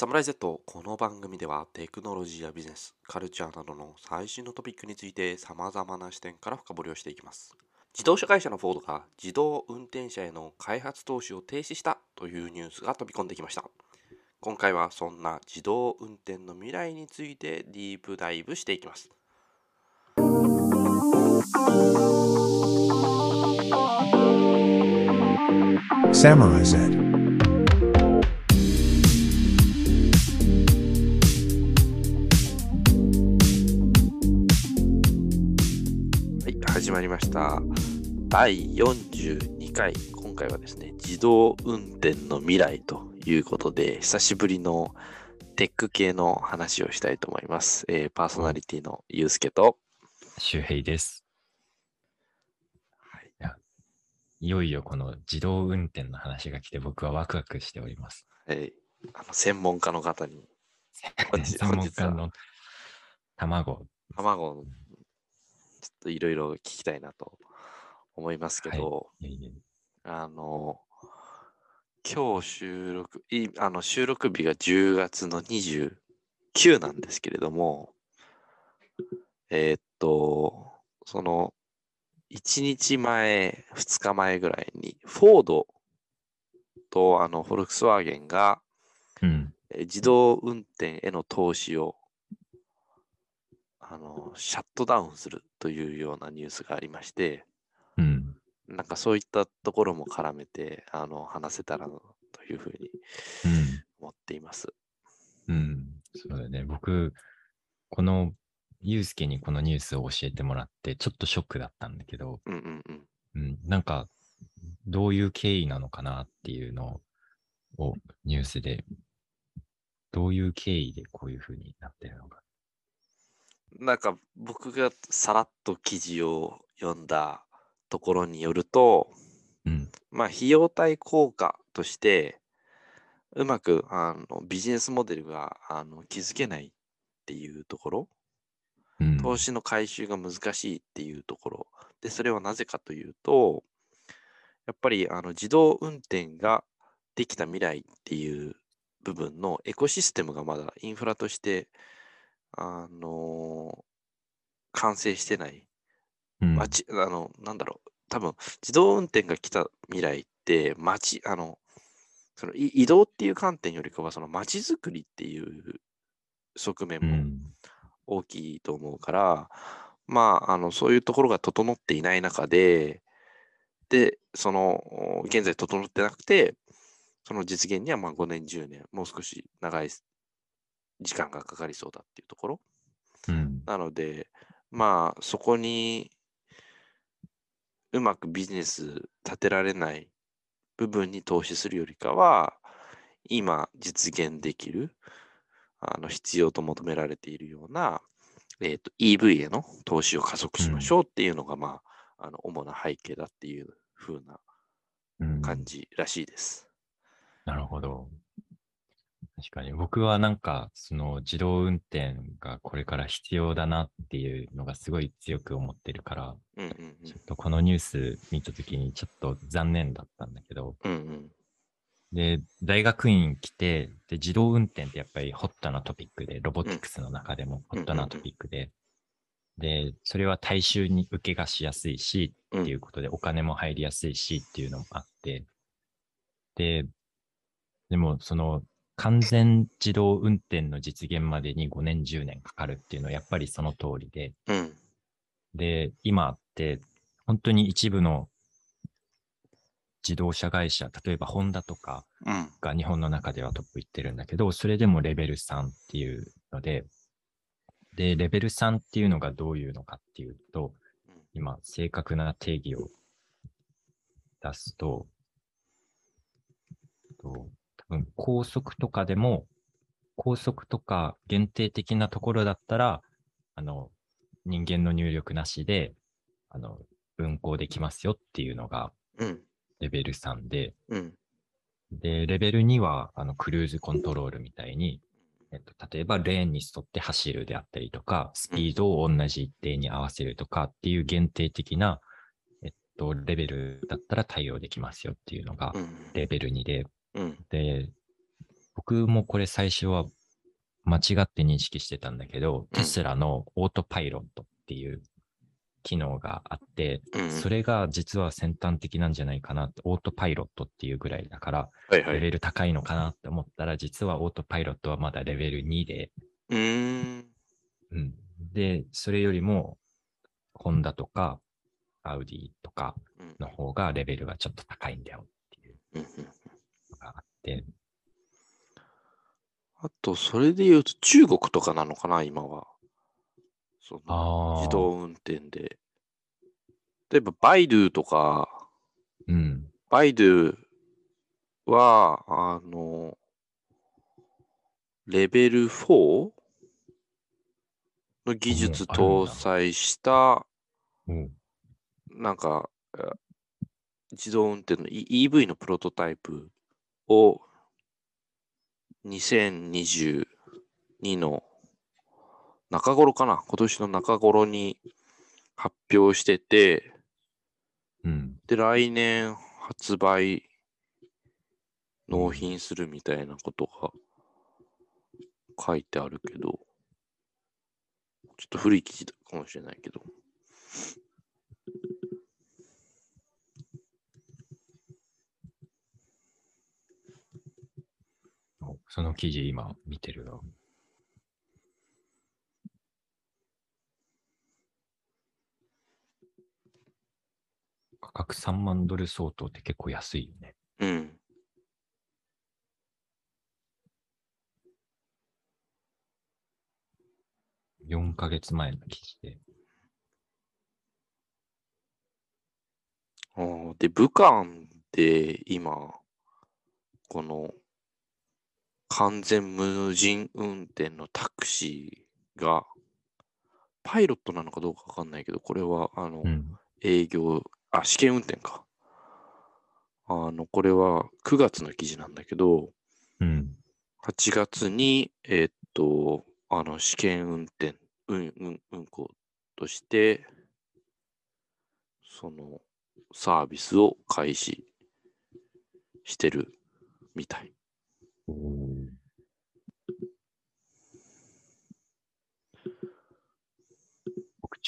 サムライ Z この番組ではテクノロジーやビジネス、カルチャーなどの最新のトピックについて様々な視点から深掘りをしていきます。自動車会社のフォードが自動運転車への開発投資を停止したというニュースが飛び込んできました。今回はそんな自動運転の未来についてディープダイブしていきます。Samurai Z. 始まりました。第42回。今回はですね、自動運転の未来ということで、久しぶりのテック系の話をしたいと思います。えーパーソナリティのゆうすけと、周平です。はいいよいよこの自動運転の話が来て僕はワクワクしております。えーあの専門家の方に、専門家の卵。卵のちょっといろいろ聞きたいなと思いますけど、いえいえあの、今日収録、いあの収録日が10月の29なんですけれども、えーっと、その、1日前、2日前ぐらいに、フォードとあのフォルクスワーゲンが、うん。えー自動運転への投資をあのシャットダウンするというようなニュースがありまして、うん。なんかそういったところも絡めてあの話せたらなというふうに思っています。うん。うん。そうだね。僕、この、ゆうすけにこのニュースを教えてもらって、ちょっとショックだったんだけど、うんうんうん。うん。なんか、どういう経緯なのかなっていうのをニュースで、どういう経緯でこういうふうになってるのか。なんか僕がさらっと記事を読んだところによると、うん。まあ費用対効果としてうまくあのビジネスモデルがあの築けないっていうところ、うん。投資の回収が難しいっていうところでそれはなぜかというとやっぱりあの自動運転ができた未来っていう部分のエコシステムがまだインフラとしてあの完成してない。うん、街、あの、なんだろう、多分自動運転が来た未来って、街、あの、そのい移動っていう観点よりかは、その街づくりっていう側面もうん。大きいと思うから、まあ、あの、そういうところが整っていない中で、で、その、現在整ってなくて、その実現にはまあ5年、10年、もう少し長い時間がかかりそうだっていうところ。うん。なので、まあ、そこにうまくビジネス立てられない部分に投資するよりかは、今実現できる、あの必要と求められているような、えーと EV への投資を加速しましょうっていうのが、まあ、あの主な背景だっていう風なうん感じらしいです。なるほど。確かに。僕はなんかその自動運転がこれから必要だなっていうのがすごい強く思ってるから、うんうんちょっとこのニュース見たときにちょっと残念だったんだけど、うん。うん。うん。で、大学院来て、で、自動運転ってやっぱりホットなトピックで、ロボティクスの中でもホットなトピックで、で、それは大衆に受けがしやすいし、うんっていうことでお金も入りやすいしっていうのもあって、で、でもその完全自動運転の実現までに5年10年かかるっていうのはやっぱりその通りで、うん。で、今って本当に一部の自動車会社、例えばホンダとかうん。が日本の中ではトップいってるんだけど、それでもレベル3っていうので、で、レベル3っていうのがどういうのかっていうと、今、正確な定義を出すと、と多分高速とかでも、高速とか限定的なところだったら、あの、人間の入力なしで、あの、運行できますよっていうのがうん。レベル3で、うん。で、レベル2は、あの、クルーズコントロールみたいに、えっと、例えばレーンに沿って走るであったりとか、スピードを同じ一定に合わせるとかっていう限定的な、えっと、レベルだったら対応できますよっていうのがうん。レベル2で、うん。で、僕もこれ最初は間違って認識してたんだけど、テスラのオートパイロットっていう機能があって、うんそれが実は先端的なんじゃないかなって、オートパイロットっていうぐらいだから。レベル高いのかなって思ったら、実はオートパイロットはまだレベル2で、うーん。うん。で、それよりも、ホンダとか、アウディとかうん。の方がレベルがちょっと高いんだよっていうがあって、あと、それで言うと中国とかなのかな、今は。その。自動運転で。例えば、バイドゥとか、うん。バイドゥは、あの、レベル 4? の技術搭載した、うん。なんか、え自動運転の E- EV のプロトタイプを2022の中頃かな？今年の中頃に発表してて、うん。で、来年発売納品するみたいなことが書いてあるけど、ちょっと古い記事かもしれないけど。おその記事今見てるよ。価格3万ドル相当って結構安いよね。うん。4ヶ月前の記事で。あーで、武漢で今、この完全無人運転のタクシーが、パイロットなのかどうかわかんないけど、これは、あの、うん。営業、あ、試験運転か。あの、これは9月の記事なんだけど、うん。8月に、えーっと、あの、試験運転、運、運、運行として、その、サービスを開始してるみたい。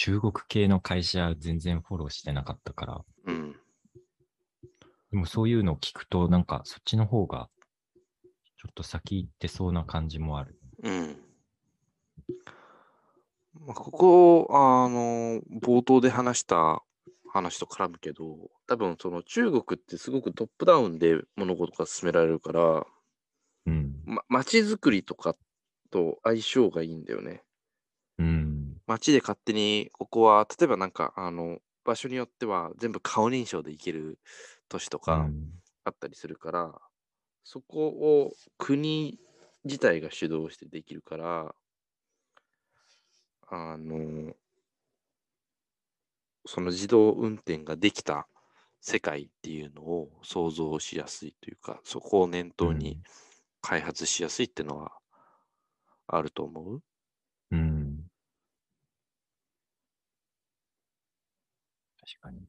中国系の会社全然フォローしてなかったから、うん。でもそういうのを聞くと、なんかそっちの方が、ちょっと先行ってそうな感じもある。うん。まあ、ここ、あの、冒頭で話した話と絡むけど、多分その中国ってすごくトップダウンで物事が進められるから、うん。ま、街づくりとかと相性がいいんだよね。うん。街で勝手に、ここは、例えばなんか、あの、場所によっては全部顔認証で行ける都市とかうんあったりするから、そこを国自体が主導してできるから、あの、その自動運転ができた世界っていうのを想像しやすいというか、そこを念頭に開発しやすいっていうのはあると思う？うん。確かに。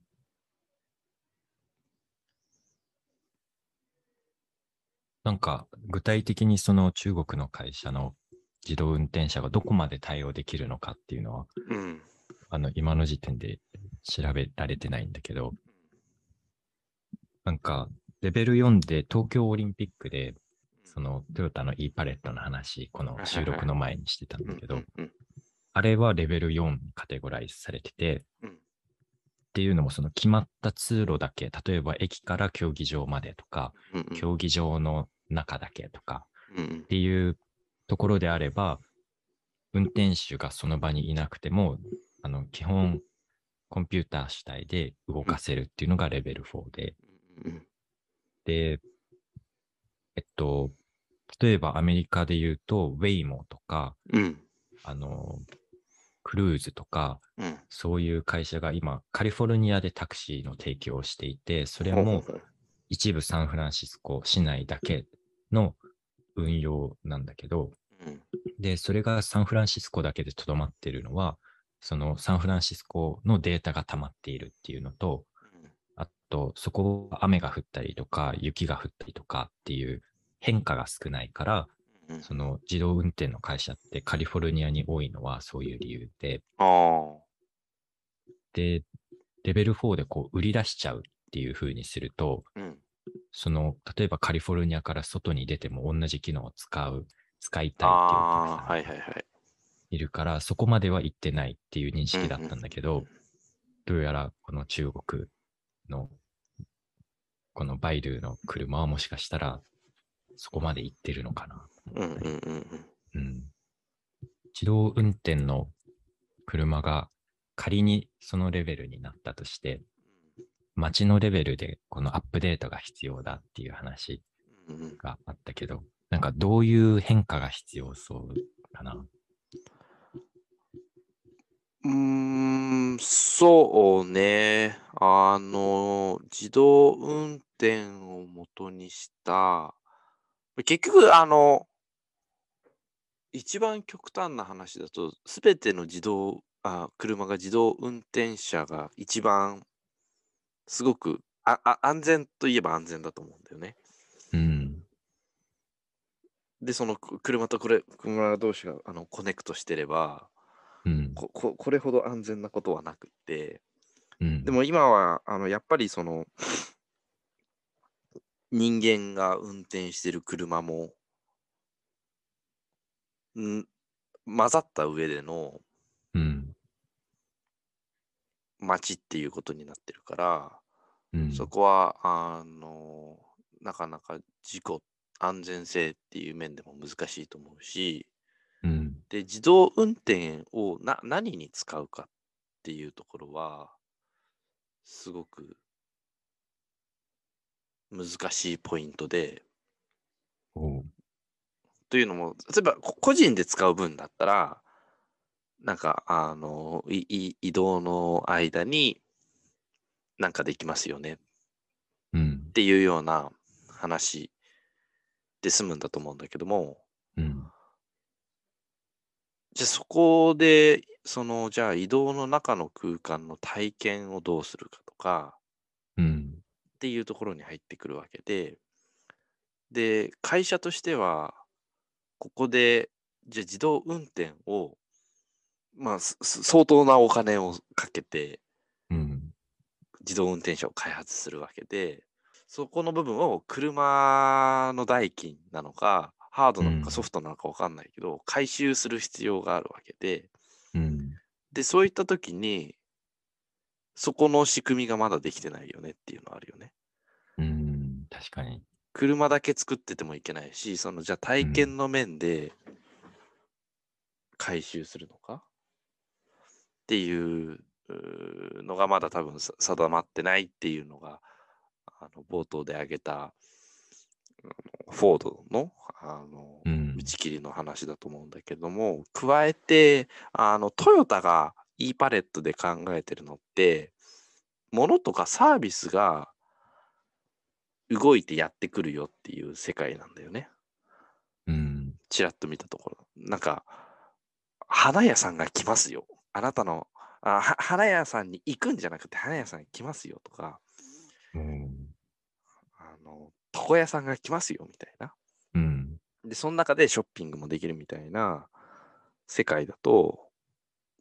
なんか、具体的にその中国の会社の自動運転車がどこまで対応できるのかっていうのは、うん。あの、今の時点で調べられてないんだけど、なんか、レベル4で東京オリンピックで、そのトヨタの e パレットの話、この収録の前にしてたんだけど、うんあれはレベル4にカテゴライズされてて、うんっていうのもその決まった通路だけ、例えば駅から競技場までとか、うんうん。競技場の中だけとかうんうん。っていうところであれば、運転手がその場にいなくても、あの、基本コンピューター主体で動かせるっていうのがレベル4で、うんで、えっと、例えばアメリカで言うと、ウェイモとか、うん。あの、クルーズとか、うん。そういう会社が今、カリフォルニアでタクシーの提供をしていて、それも一部サンフランシスコ市内だけの運用なんだけど、うん。で、それがサンフランシスコだけでとどまっているのは、そのサンフランシスコのデータが溜まっているっていうのと、あと、そこ雨が降ったりとか、雪が降ったりとかっていう変化が少ないから、うんその自動運転の会社ってカリフォルニアに多いのはそういう理由で。で、レベル4でこう売り出しちゃうっていう風にすると、うん。その、例えばカリフォルニアから外に出ても同じ機能を使う、使いたいっていうおああ、客さんがはいはいはい。いるから、そこまでは行ってないっていう認識だったんだけど、どうやらこの中国の、このバイドゥの車はもしかしたら、そこまで行ってるのかな。うんうんうんうん。うん。自動運転の車が仮にそのレベルになったとして、街のレベルでこのアップデートが必要だっていう話があったけど、なんかどういう変化が必要そうかな？うーん、そうね。あの、自動運転を元にした、結局、あの、一番極端な話だと、すべての自動あ、車が自動運転車が一番、すごくああ安全といえば安全だと思うんだよね。うん。で、そのく車とこれ車同士があのコネクトしてればうん。ここ、これほど安全なことはなくって、うん。でも今はあのやっぱりその人間が運転してる車もん混ざった上でのうん。街っていうことになってるから、うん。そこはあのなかなか事故安全性っていう面でも難しいと思うしうん。で自動運転をな何に使うかっていうところはすごく難しいポイントでというのも例えばこ個人で使う分だったらなんかあの移動の間になんかできますよねうんっ。ていうような話で済むんだと思うんだけどもうん。じゃあそこでそのじゃあ移動の中の空間の体験をどうするかとかうん。っていうところに入ってくるわけでで会社としてはここでじゃあ自動運転をまあ相当なお金をかけてうん。自動運転車を開発するわけでそこの部分を車の代金なのかハードなのうんかソフトなのか分かんないけど、回収する必要があるわけでうん。でそういった時にそこの仕組みがまだできてないよねっていうのはあるよね。うん。確かに。車だけ作っててもいけないしそのじゃあ体験の面で回収するのか？っていうのがまだ多分さ定まってないっていうのがあの冒頭で挙げたフォードのあのうん。打ち切りの話だと思うんだけども加えてあのトヨタが e パレットで考えてるのって物とかサービスが動いてやってくるよっていう世界なんだよね。うん。ちらっと見たところ。なんか、花屋さんが来ますよ。あなたの、あは花屋さんに行くんじゃなくて、花屋さん来ますよとか、うん。あの、床屋さんが来ますよみたいな。うん。で、その中でショッピングもできるみたいな世界だと、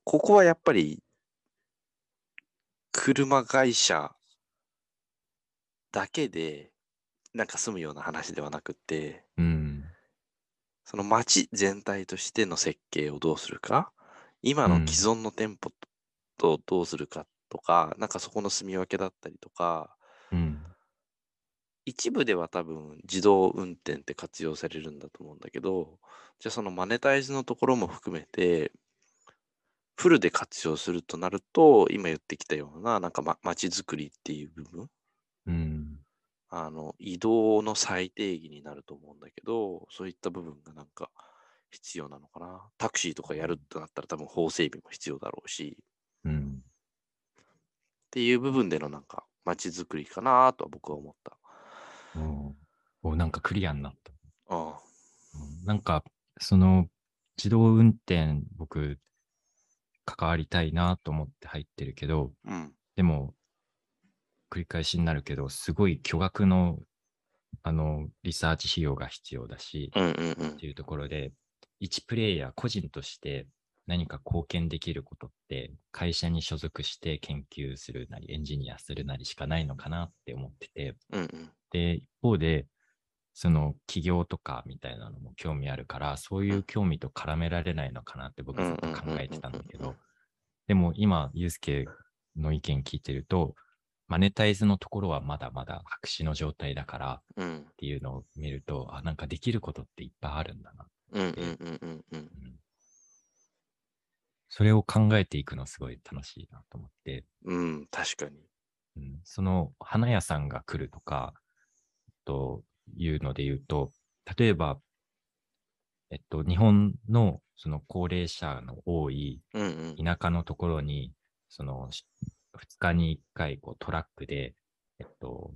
ここはやっぱり、車会社だけで、なんか住むような話ではなくて、うん。その街全体としての設計をどうするか、今うんの既存の店舗とどうするかとか、なんかそこの住み分けだったりとか、うん。一部では多分自動運転って活用されるんだと思うんだけど、じゃあそのマネタイズのところも含めて、フルで活用するとなると、今言ってきたような、なんか、ま、街づくりっていう部分、うん。あの、移動の最低義になると思うんだけど、そういった部分がなんか必要なのかな。タクシーとかやるってなったら多分法整備も必要だろうし、うん。っていう部分でのなんか街づくりかなとは僕は思った。おおなんかクリアになった。あうんなんか、その、自動運転、僕、関わりたいなと思って入ってるけど、あ、うん。でも、繰り返しになるけど、すごい巨額のあの、リサーチ費用が必要だし、うんうんうん。っていうところで、一プレイヤー個人として何か貢献できることって、会社に所属して研究するなり、エンジニアするなりしかないのかなって思ってて、うんうん。で、一方で、その企業とかみたいなのも興味あるから、そういう興味と絡められないのかなって僕ずっと考えてたんだけど、でも今、ユースケの意見聞いてると、マネタイズのところはまだまだ白紙の状態だからうん。っていうのを見ると、あ、なんかできることっていっぱいあるんだな。うんうんうんうんうん。うん。それを考えていくのすごい楽しいなと思って、うん確かに。うん、その花屋さんが来るとか、というので言うと、例えば、えっと、日本のその高齢者の多いうんうん。田舎のところに、その2日に1回こうトラックで、えっと、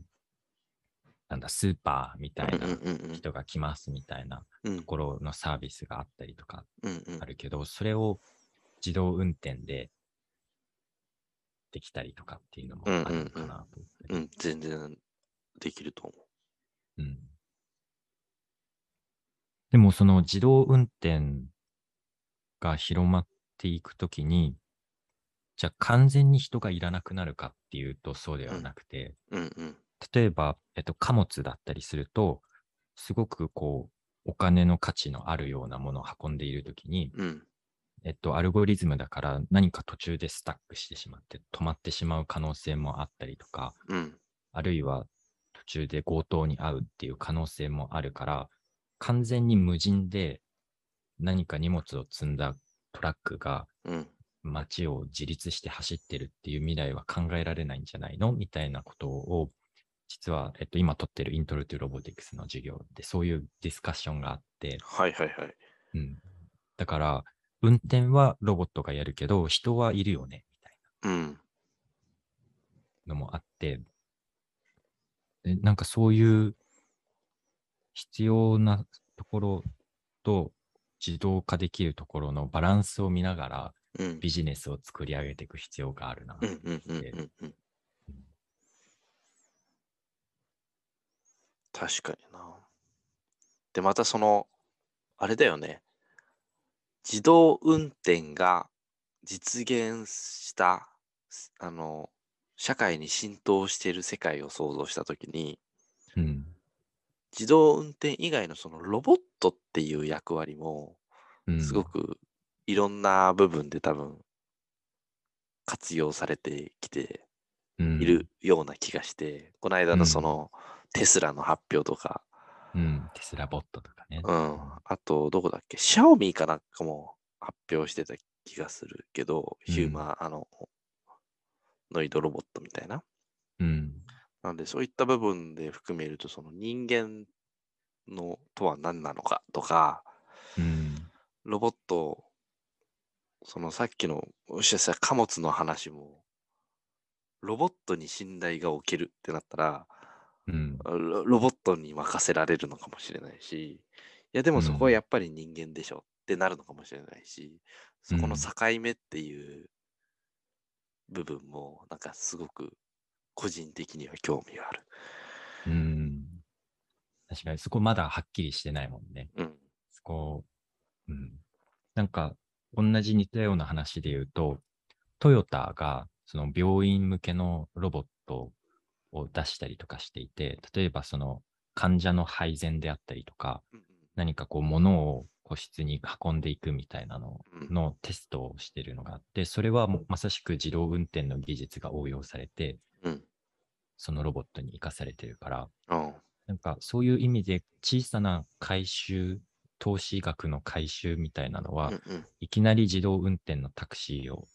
なんだ、スーパーみたいな人が来ますみたいなうん。ところのサービスがあったりとかあるけど、それを自動運転でできたりとかっていうのもあるのかなと。うん全然できると思う。ん。でもその自動運転が広まっていくときに、じゃあ完全に人がいらなくなるかっていうとそうではなくて、ううんうん。例えば、えっと、貨物だったりすると、すごくこう、お金の価値のあるようなものを運んでいるときに、うん。えっと、アルゴリズムだから何か途中でスタックしてしまって止まってしまう可能性もあったりとか、うん。あるいは途中で強盗に遭うっていう可能性もあるから、完全に無人で何か荷物を積んだトラックがうん街を自立して走ってるっていう未来は考えられないんじゃないのみたいなことを、実は、えっと、今取ってるイントロトゥロボティクスの授業でそういうディスカッションがあって、はいはいはい。うん。だから、運転はロボットがやるけど、人はいるよね、みたいうん。なのもあって、でなんかそういう必要なところと自動化できるところのバランスを見ながらうんビジネスを作り上げていく必要があるな。うんうんうんうんうん確かにな。で、またその、あれだよね。自動運転が実現した、すあの、社会に浸透している世界を想像したときに、うん。自動運転以外のそのロボットっていう役割も、うんすごくいろんな部分で多分活用されてきてうんいるような気がして、この間うんのそのテスラの発表とか、うん。テスラボットとかね。うん、あとどこだっけ、シャオミかなんかも発表してた気がするけど、ヒューマン、あの、ノイドロボットみたいな。うん。なんでそういった部分で含めると、その人間のとは何なのかとか、うん。ロボット、そのさっきのおっしゃってた貨物の話も、ロボットに信頼がおけるってなったら、うん。ロロボットに任せられるのかもしれないし、いやでもそこはやっぱり人間でしょってなるのかもしれないし、そこの境目っていう部分も、なんかすごく個人的には興味がある。うん。確かにそこまだはっきりしてないもんね。うん。そこ、うん。なんか、同じ似たような話で言うと、トヨタがその病院向けのロボットを出したりとかしていて、例えばその患者の配膳であったりとか、うん何かこう物を個室に運んでいくみたいなのうんのテストをしてるのがあって、それはもうまさしく自動運転の技術が応用されて、うん。そのロボットに活かされてるから、うん。なんかそういう意味で小さな回収、投資額の回収みたいなのは、うんうんいきなり自動運転のタクシーを、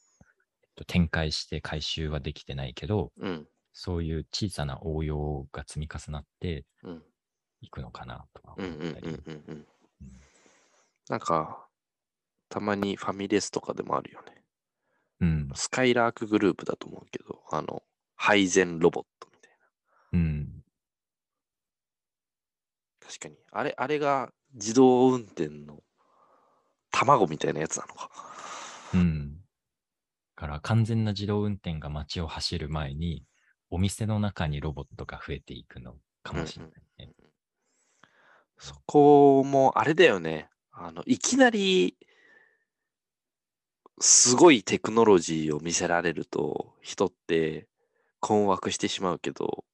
えっと、展開して回収はできてないけど、うん。そういう小さな応用が積み重なってうん。いくのかなとか思ったり。なんか、たまにファミレスとかでもあるよね。うん。スカイラークグループだと思うけど、あの、配膳ロボットみたいな。うん。確かに。あれ、あれが自動運転の卵みたいなやつなのか。うん。だから完全な自動運転が街を走る前に、お店の中にロボットが増えていくのかもしれないね。そこもあれだよね。あの、いきなり、すごいテクノロジーを見せられると、人って困惑してしまうけど、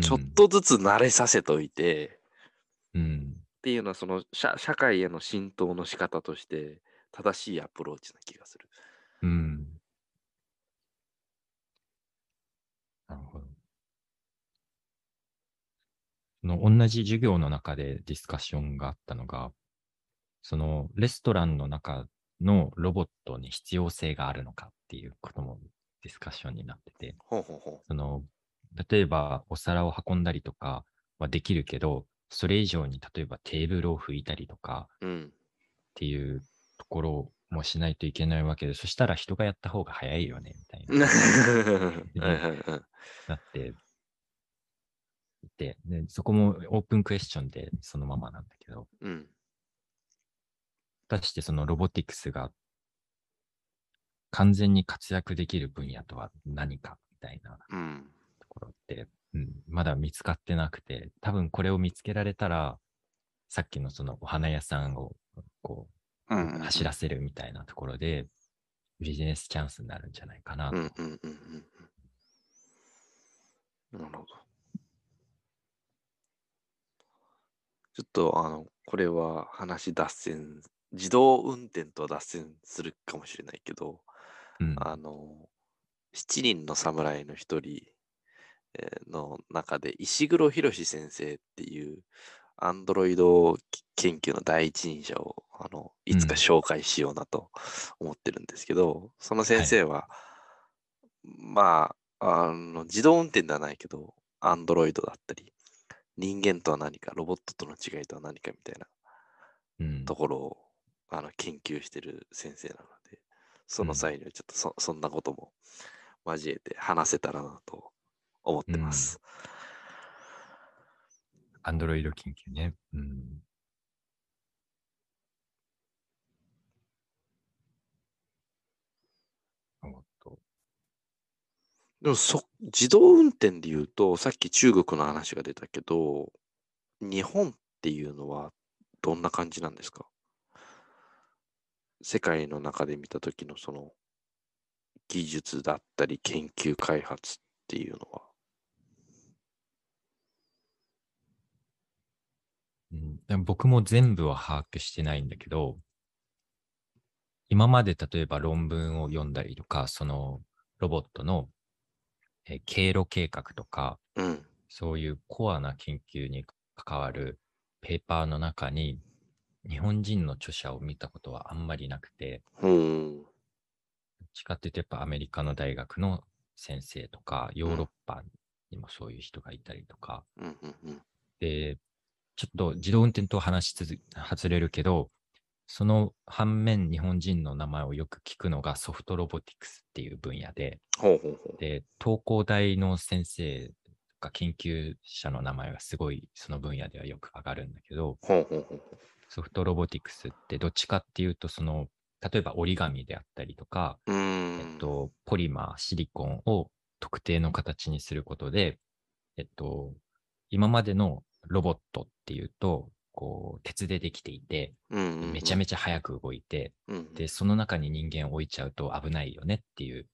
ちょっとずつ慣れさせといて、うん。っていうのはその社社会への浸透の仕方として正しいアプローチな気がする。うん。なるほど。その同じ授業の中でディスカッションがあったのが、そのレストランの中のロボットに必要性があるのかっていうこともディスカッションになってて、ほうほうほその例えばお皿を運んだりとかはできるけど、それ以上に例えばテーブルを拭いたりとか。っていうところもしないといけないわけで、そしたら人がやった方が早いよね、みたいな。なってで、そこもオープンクエスチョンでそのままなんだけど、うん。果たしてそのロボティクスが完全に活躍できる分野とは何かみたいなうん。ところって、うん、まだ見つかってなくて、多分これを見つけられたら、さっきのそのお花屋さんをこううん。走らせるみたいなところで、ビジネスチャンスになるんじゃないかなと。うんうんうんうんうん。なるほど。ちょっとあの、これは話脱線、自動運転とは脱線するかもしれないけど、うんあの、七人の侍の一人えーの中で石黒博先生っていうアンドロイド研究の第一人者をあのいつかうん紹介しようなと思ってるんですけど、その先生は、まあ、あの自動運転ではないけど、アンドロイドだったり、人間とは何か、ロボットとの違いとは何かみたいなうん。ところをあの研究してる先生なので、そのうん際にはちょっとそ,、そんなことも交えて話せたらなと思ってます。アンドロイド研究ね。うん。でもそ自動運転で言うと、さっき中国の話が出たけど、日本っていうのはどんな感じなんですか？世界の中で見た時のその技術だったり研究開発っていうのは。うん、でも僕も全部は把握してないんだけど、今まで例えば論文を読んだりとか、そのロボットの、えー経路計画とか、うん。そういうコアな研究に関わるペーパーの中に、日本人の著者を見たことはあんまりなくて、ほーどっちかっていうとやっぱアメリカの大学の先生とか、ヨーロッパにもそういう人がいたりとか、うんうんうん。で、ちょっと自動運転と話し続外れるけど、その反面日本人の名前をよく聞くのがソフトロボティクスっていう分野で、ほうほうほう。で、東工大の先生とか研究者の名前がすごいその分野ではよく上がるんだけど、ほうほうほうほソフトロボティクスってどっちかっていうと、その、例えば折り紙であったりとか。えっと、ポリマー、シリコンを特定の形にすることで、えっと、今までのロボットっていうと、こう、鉄でできていて、めちゃめちゃ速く動いて、で、その中に人間を置いちゃうと危ないよねっていう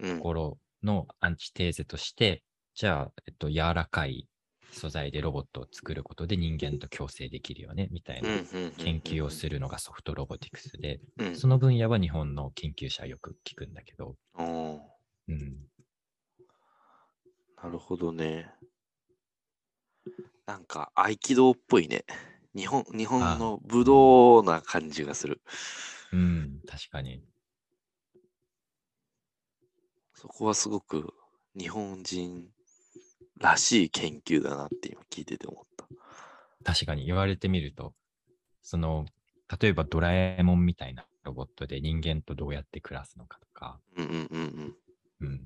うん。ところのアンチテーゼとして、じゃあ、えっと、柔らかい素材でロボットを作ることで人間と共生できるよね、みたいな研究をするのがソフトロボティクスで、その分野は日本の研究者よく聞くんだけど、うん、なるほどね。なんか合気道っぽいね。日本日本の武道な感じがする。うん、確かに。そこはすごく日本人らしい研究だなって今聞いてて思った。確かに言われてみると、その、例えばドラえもんみたいなロボットで人間とどうやって暮らすのかとか、うんうんうんうん。うん、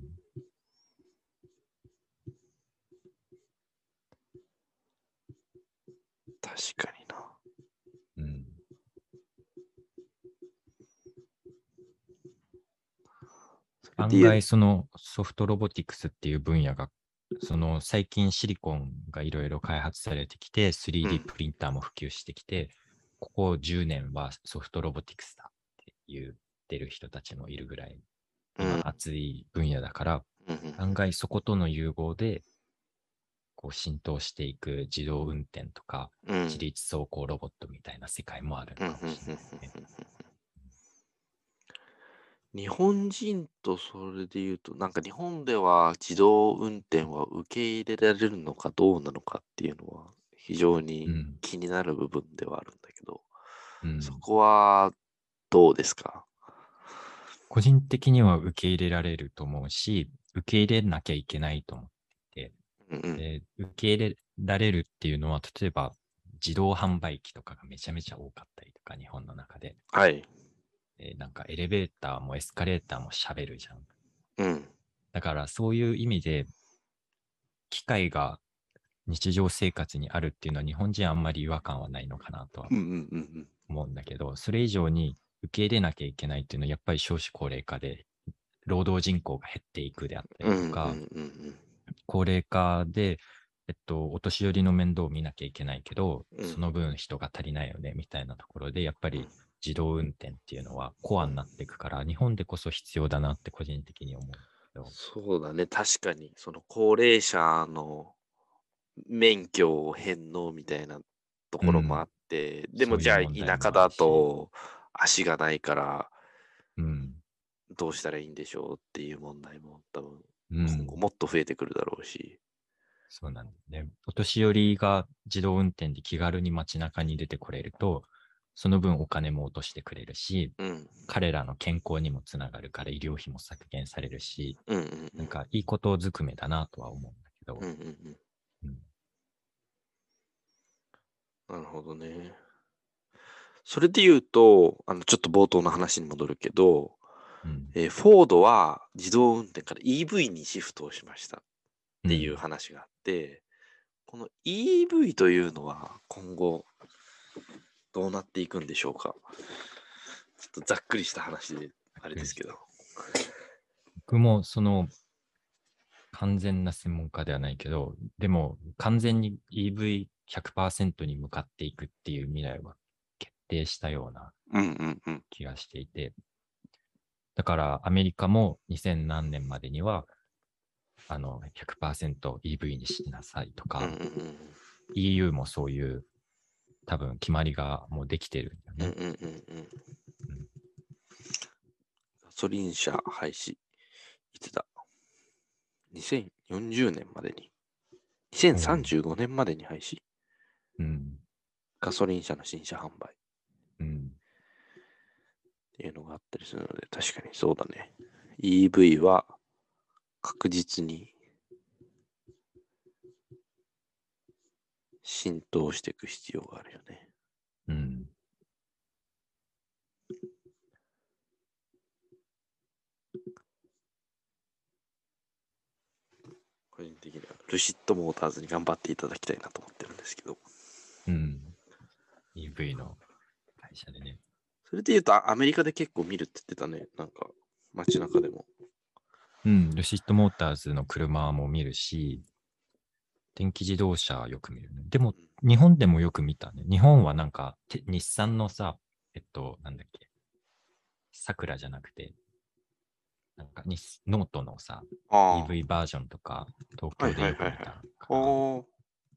確かにな。うん、案外そのソフトロボティクスっていう分野がその最近シリコンがいろいろ開発されてきて、うん。3D プリンターも普及してきて、ここ10年はソフトロボティクスだって言ってる人たちもいるぐらい、熱い分野だから、うんうん。案外そことの融合で、こう浸透していく自動運転とか、うん。自立走行ロボットみたいな世界もあるのかもしれないですね。日本人とそれで言うと、なんか日本では自動運転は受け入れられるのかどうなのかっていうのは非常にうん。気になる部分ではあるんだけど、うん。そこはどうですか？個人的には受け入れられると思うし、受け入れなきゃいけないと思ってうんうんで、受け入れられるっていうのは、例えば自動販売機とかがめちゃめちゃ多かったりとか、日本の中で。はい。でなんかエレベーターもエスカレーターも喋るじゃん。うん。だからそういう意味で、機械が日常生活にあるっていうのは日本人あんまり違和感はないのかなとはうんうんうん思うんだけど、それ以上に受け入れなきゃいけないっていうのはやっぱり少子高齢化で労働人口が減っていくであったうん。りとか、うんうんうん高齢化で、えっと、お年寄りの面倒を見なきゃいけないけど、うん。その分人が足りないよねみたいなところで、やっぱり自動運転っていうのはコアになっていくから、日本でこそ必要だなって個人的に思う。そうだね、確かに、その高齢者の免許を返納みたいなところもあって、でもじゃあ田舎だと足がないからうん。どうしたらいいんでしょうっていう問題も多分うん今後もっと増えてくるだろうし。そうなんだね。お年寄りが自動運転で気軽に街中に出てこれると、その分お金も落としてくれるし、うん。彼らの健康にもつながるから医療費も削減されるし、うんうんうん。なんかいいことずくめだなとは思うんだけど、うんうんうん。うんなるほどね。それで言うと、あのちょっと冒頭の話に戻るけど、うんえーフォードは自動運転から EV にシフトをしましたっていう話があって、この EV というのは今後どうなっていくんでしょうか？ちょっとざっくりした話であれですけど。僕もその完全な専門家ではないけど、でも完全に EV100% に向かっていくっていう未来は決定したようなうんうんうん。だからアメリカも2000何年までにはあの 100%EV にしなさいとか、うんうんうん。EU もそういう多分決まりがもうできてるんだよね。うんうんうんうん。ガソリン車廃止。いつだ ?2040 年までに。2035年までに廃止？うん。ガソリン車の新車販売っうん。ていうのがあったりするので、確かにそうだね。EV は確実に浸透していく必要があるよね。うん。個人的にはルシッドモーターズに頑張っていただきたいなと思ってるんですけど。うん。EV の会社でね。それで言うとあアメリカで結構見るって言ってたね。なんか街中でも。うん。ルシッドモーターズの車も見るし、電気自動車よく見るね。でも、日本でもよく見たね。日本はなんか、て日産のさ、えっと、なんだっけ、サクラじゃなくて、なんかニス、ノートのさ。EV バージョンとか、東京でよく見た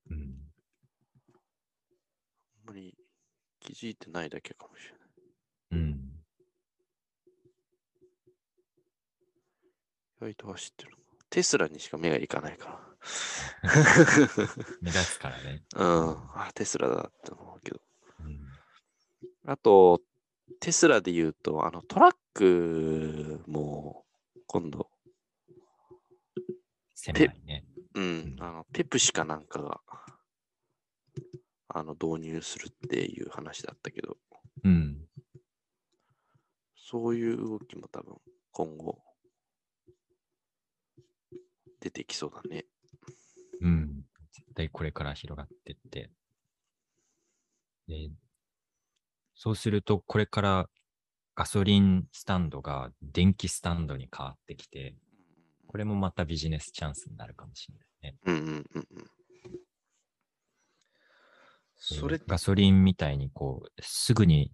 うん。あんまり気づいてないだけかもしれない。うん。意外と走ってる。テスラにしか目がいかないから。目立つからね。うん。あ、テスラだって思うけど。うん。あと、テスラで言うと、あのトラックも今度、狭いね。うん、あのペプシかなんかがあの導入するっていう話だったけど、うん。そういう動きも多分今後出てきそうだね。うん。絶対これから広がってって。で、そうすると、これからガソリンスタンドが電気スタンドに変わってきて、これもまたビジネスチャンスになるかもしれないね。うんうんうんうん。でそれ、ガソリンみたいにこう、すぐに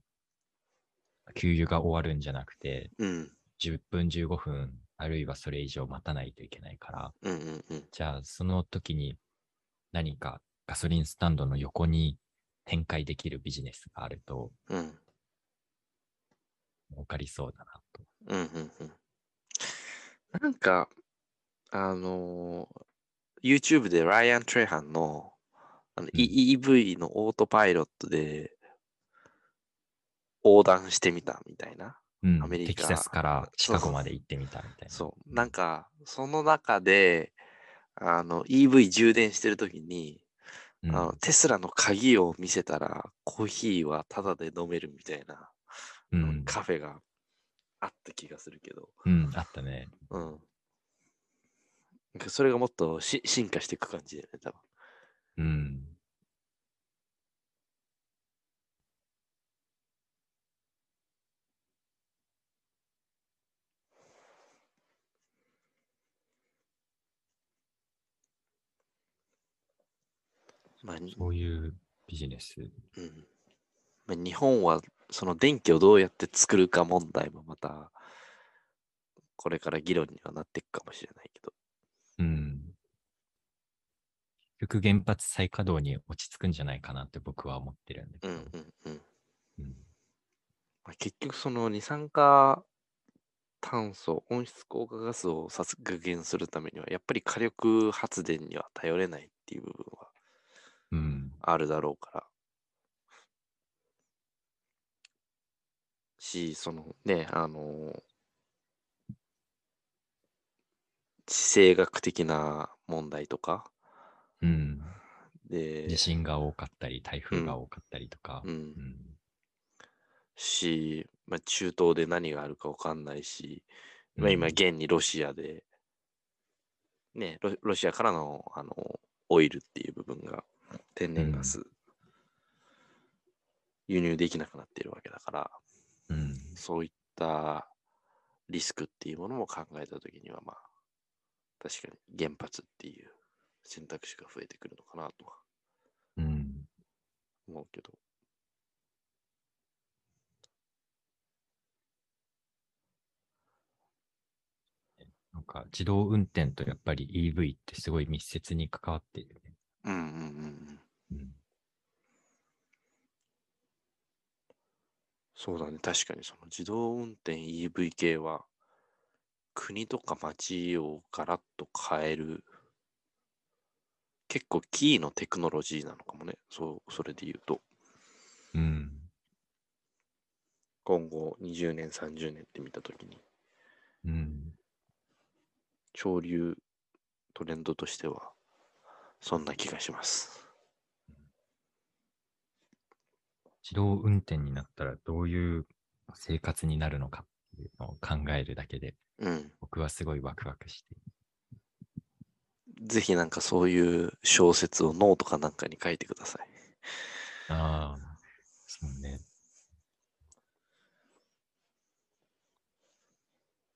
給油が終わるんじゃなくて、うん10分、15分、あるいはそれ以上待たないといけないから、うんうんうん。じゃあその時に何かガソリンスタンドの横に展開できるビジネスがあるとうん儲かりそうだなと。うんうんうん。なんか、あのー YouTube でライアン・トレハンのあの、うん E- EV のオートパイロットで横断してみたみたいな。うんアメリカテキサスからシカゴまで行ってみたみたいな。そう。なんか、その中で、あの、EV 充電してるときに、うん、あのテスラの鍵を見せたら、コーヒーはタダで飲めるみたいな、うん、カフェがあった気がするけど、うん、あったね。うん。それがもっとし進化していく感じだよね、多分。うん。まあ、にそういうビジネス。うんまあ、日本はその電気をどうやって作るか問題もまた、これから議論にはなっていくかもしれないけど。うん。結局原発再稼働に落ち着くんじゃないかなって僕は思ってるんだけど。うんうんうん。うんまあ、結局その二酸化炭素、温室効果ガスを削減するためには、やっぱり火力発電には頼れないっていう部分はうん。あるだろうから。し、そのね、あの、地政学的な問題とか、うん。で、地震が多かったり、台風が多かったりとか。うんうんし、まあ、中東で何があるかわかんないし、まあ、今、うん現にロシアで、ね、ロロシアからのあのオイルっていう部分が天然ガス、輸入できなくなっているわけだから、うん。そういったリスクっていうものも考えたときには、まあ、確かに原発っていう選択肢が増えてくるのかなとはうん。思うけど。なんか自動運転とやっぱり EV ってすごい密接に関わっているね。うんうんうんうん。うん。そうだね、確かにその自動運転 EV 系は国とか町をガラッと変える結構キーのテクノロジーなのかもね、そう、それで言うとうん。今後20年、30年って見たときにうん。潮流トレンドとしてはそんな気がします。自動運転になったらどういう生活になるのかっていうのを考えるだけでうん。僕はすごいワクワクして。ぜひなんかそういう小説をノートかなんかに書いてください。ああ、そうね。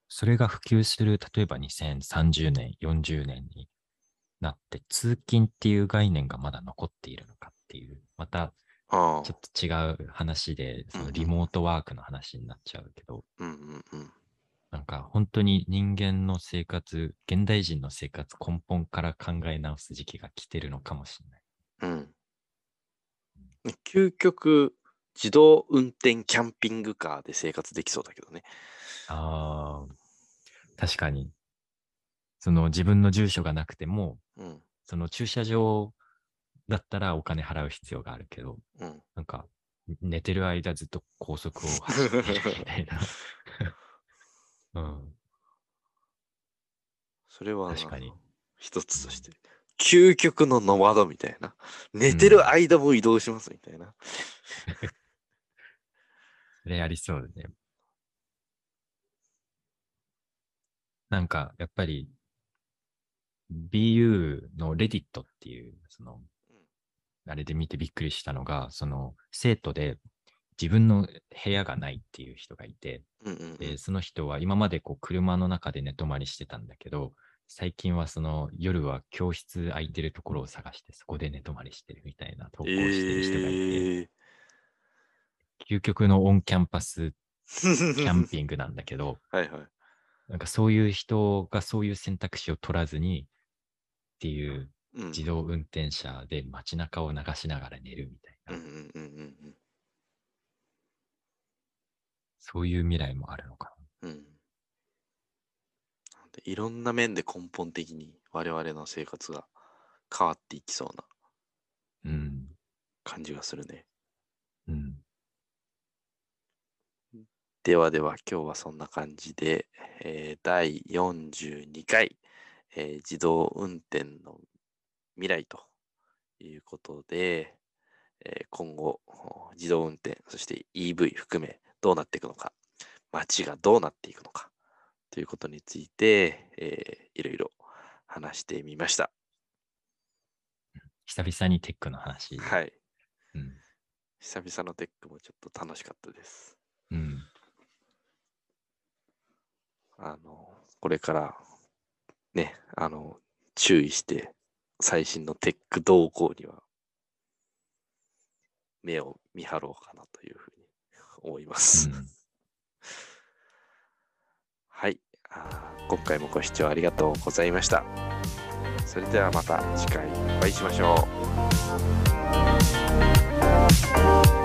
それが普及する、例えば2030年、40年になって、通勤っていう概念がまだ残っているのかっていう、またちょっと違う話で、そのリモートワークの話になっちゃうけど、うんうんうん。なんか本当に人間の生活、現代人の生活根本から考え直す時期が来てるのかもしれない。うん。究極、自動運転キャンピングカーで生活できそうだけどね。ああ、確かに。その自分の住所がなくても、うん。その駐車場だったらお金払う必要があるけど、うん。なんか寝てる間ずっと高速を走ってるみたいな。うん、それは、確かに。一つとして、究極のノマドみたいな。寝てる間も移動しますみたいな。それありそうだね。なんか、やっぱり、BU のレディットっていう、その、あれで見てびっくりしたのが、その、生徒で自分の部屋がないっていう人がいて。で、その人は今までこう車の中で寝泊まりしてたんだけど、最近はその夜は教室空いてるところを探してそこで寝泊まりしてるみたいな投稿してる人がいて、え究極のオンキャンパス キャンー、ピングなんだけど、はいはい。なんかそういう人がそういう選択肢を取らずにっていううん自動運転車で街中を流しながら寝るみたいな、うんうんうんうんそういう未来もあるのかうん。うん。いろんな面で根本的に我々の生活が変わっていきそうなな。うん。感じがするね。うん。ではでは今日はそんな感じで、えー第42回、えー自動運転の未来ということで、えー今後お自動運転そして EV 含めどうなっていくのか街がどうなっていくのかということについて、えーいろいろ話してみました。久々にテックの話。はい。うん。久々のテックもちょっと楽しかったです。うん。あの、これから、ね、あの、注意して、最新のテック動向には、目を見張ろうかなというふうに思います。うんはい。今回もご視聴ありがとうございました。それではまた次回お会いしましょう。